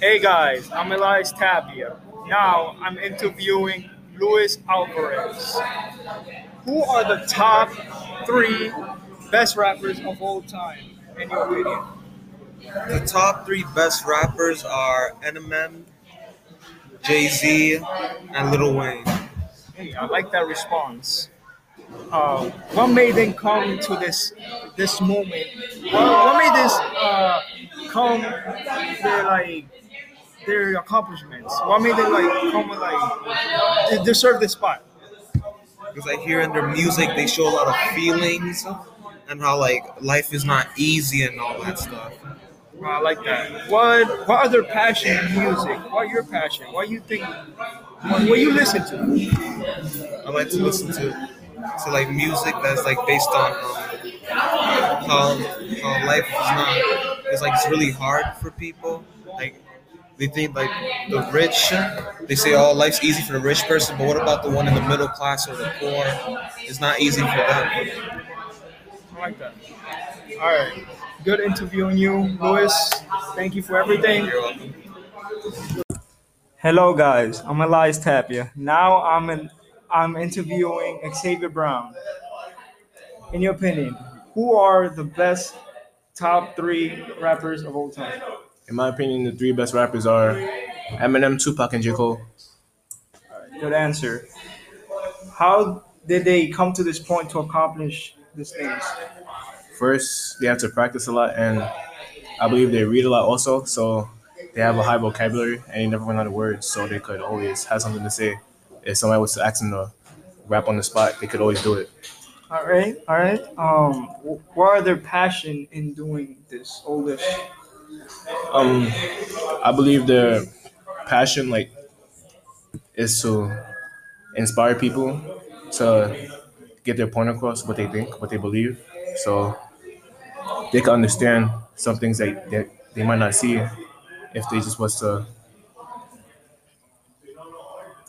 Hey guys, I'm Elias Tapia. Now I'm interviewing Luis Alvarez. Who are the top three best rappers of all time, in your opinion? The top three best rappers are Eminem, Jay Z, and Lil Wayne. Hey, I like that response. Uh, what made them come to this this moment? What, what made this uh, come their like their accomplishments? What made them like come and, like de- deserve this spot? Because I hear in their music they show a lot of feelings and how like life is not easy and all that stuff. Uh, I like that. What what other passion in music? What your passion? What you think? What, what you listen to? I like to listen to to like music that's like based on um, how how life is not it's like it's really hard for people. Like they think like the rich they say oh life's easy for the rich person, but what about the one in the middle class or the poor? It's not easy for them. I like that. All right. Good interviewing you, Luis. Thank you for everything. You're welcome. Hello, guys. I'm Elias Tapia. Now I'm in, I'm interviewing Xavier Brown. In your opinion, who are the best top three rappers of all time? In my opinion, the three best rappers are Eminem, Tupac, and J. Cole. Good answer. How did they come to this point to accomplish these things? First, they have to practice a lot, and I believe they read a lot also, so they have a high vocabulary and they never run out of words, so they could always have something to say. If somebody was to ask them to rap on the spot, they could always do it. All right, all right. Um, wh- what are their passion in doing this? All this. Um, I believe their passion, like, is to inspire people to get their point across, what they think, what they believe, so they can understand some things that, that they might not see if they just was to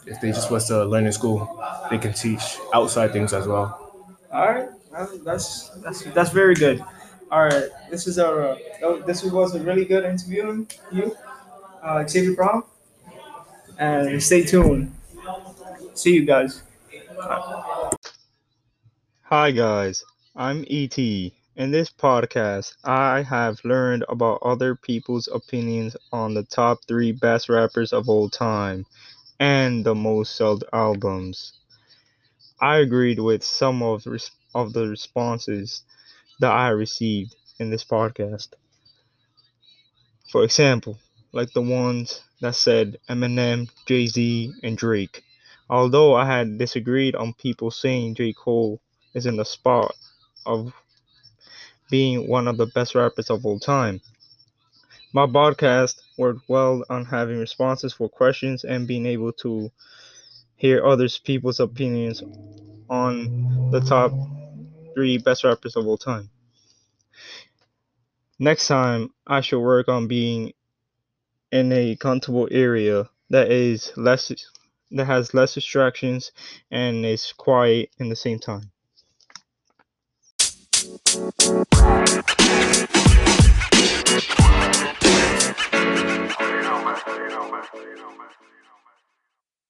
if they just was to learn in school. They can teach outside things as well. All right, Well, that's that's that's very good. All right, this is a uh, this was a really good interview. You, uh, Xavier Brown, and stay tuned. See you guys. Hi guys, I'm ET. In this podcast, I have learned about other people's opinions on the top three best rappers of all time and the most sold albums. I agreed with some of, res- of the responses that I received in this podcast. For example, like the ones that said Eminem, Jay Z, and Drake. Although I had disagreed on people saying J. Cole is in the spot of being one of the best rappers of all time. My podcast worked well on having responses for questions and being able to hear others people's opinions on the top three best rappers of all time. Next time, I should work on being in a comfortable area that is less that has less distractions and is quiet in the same time.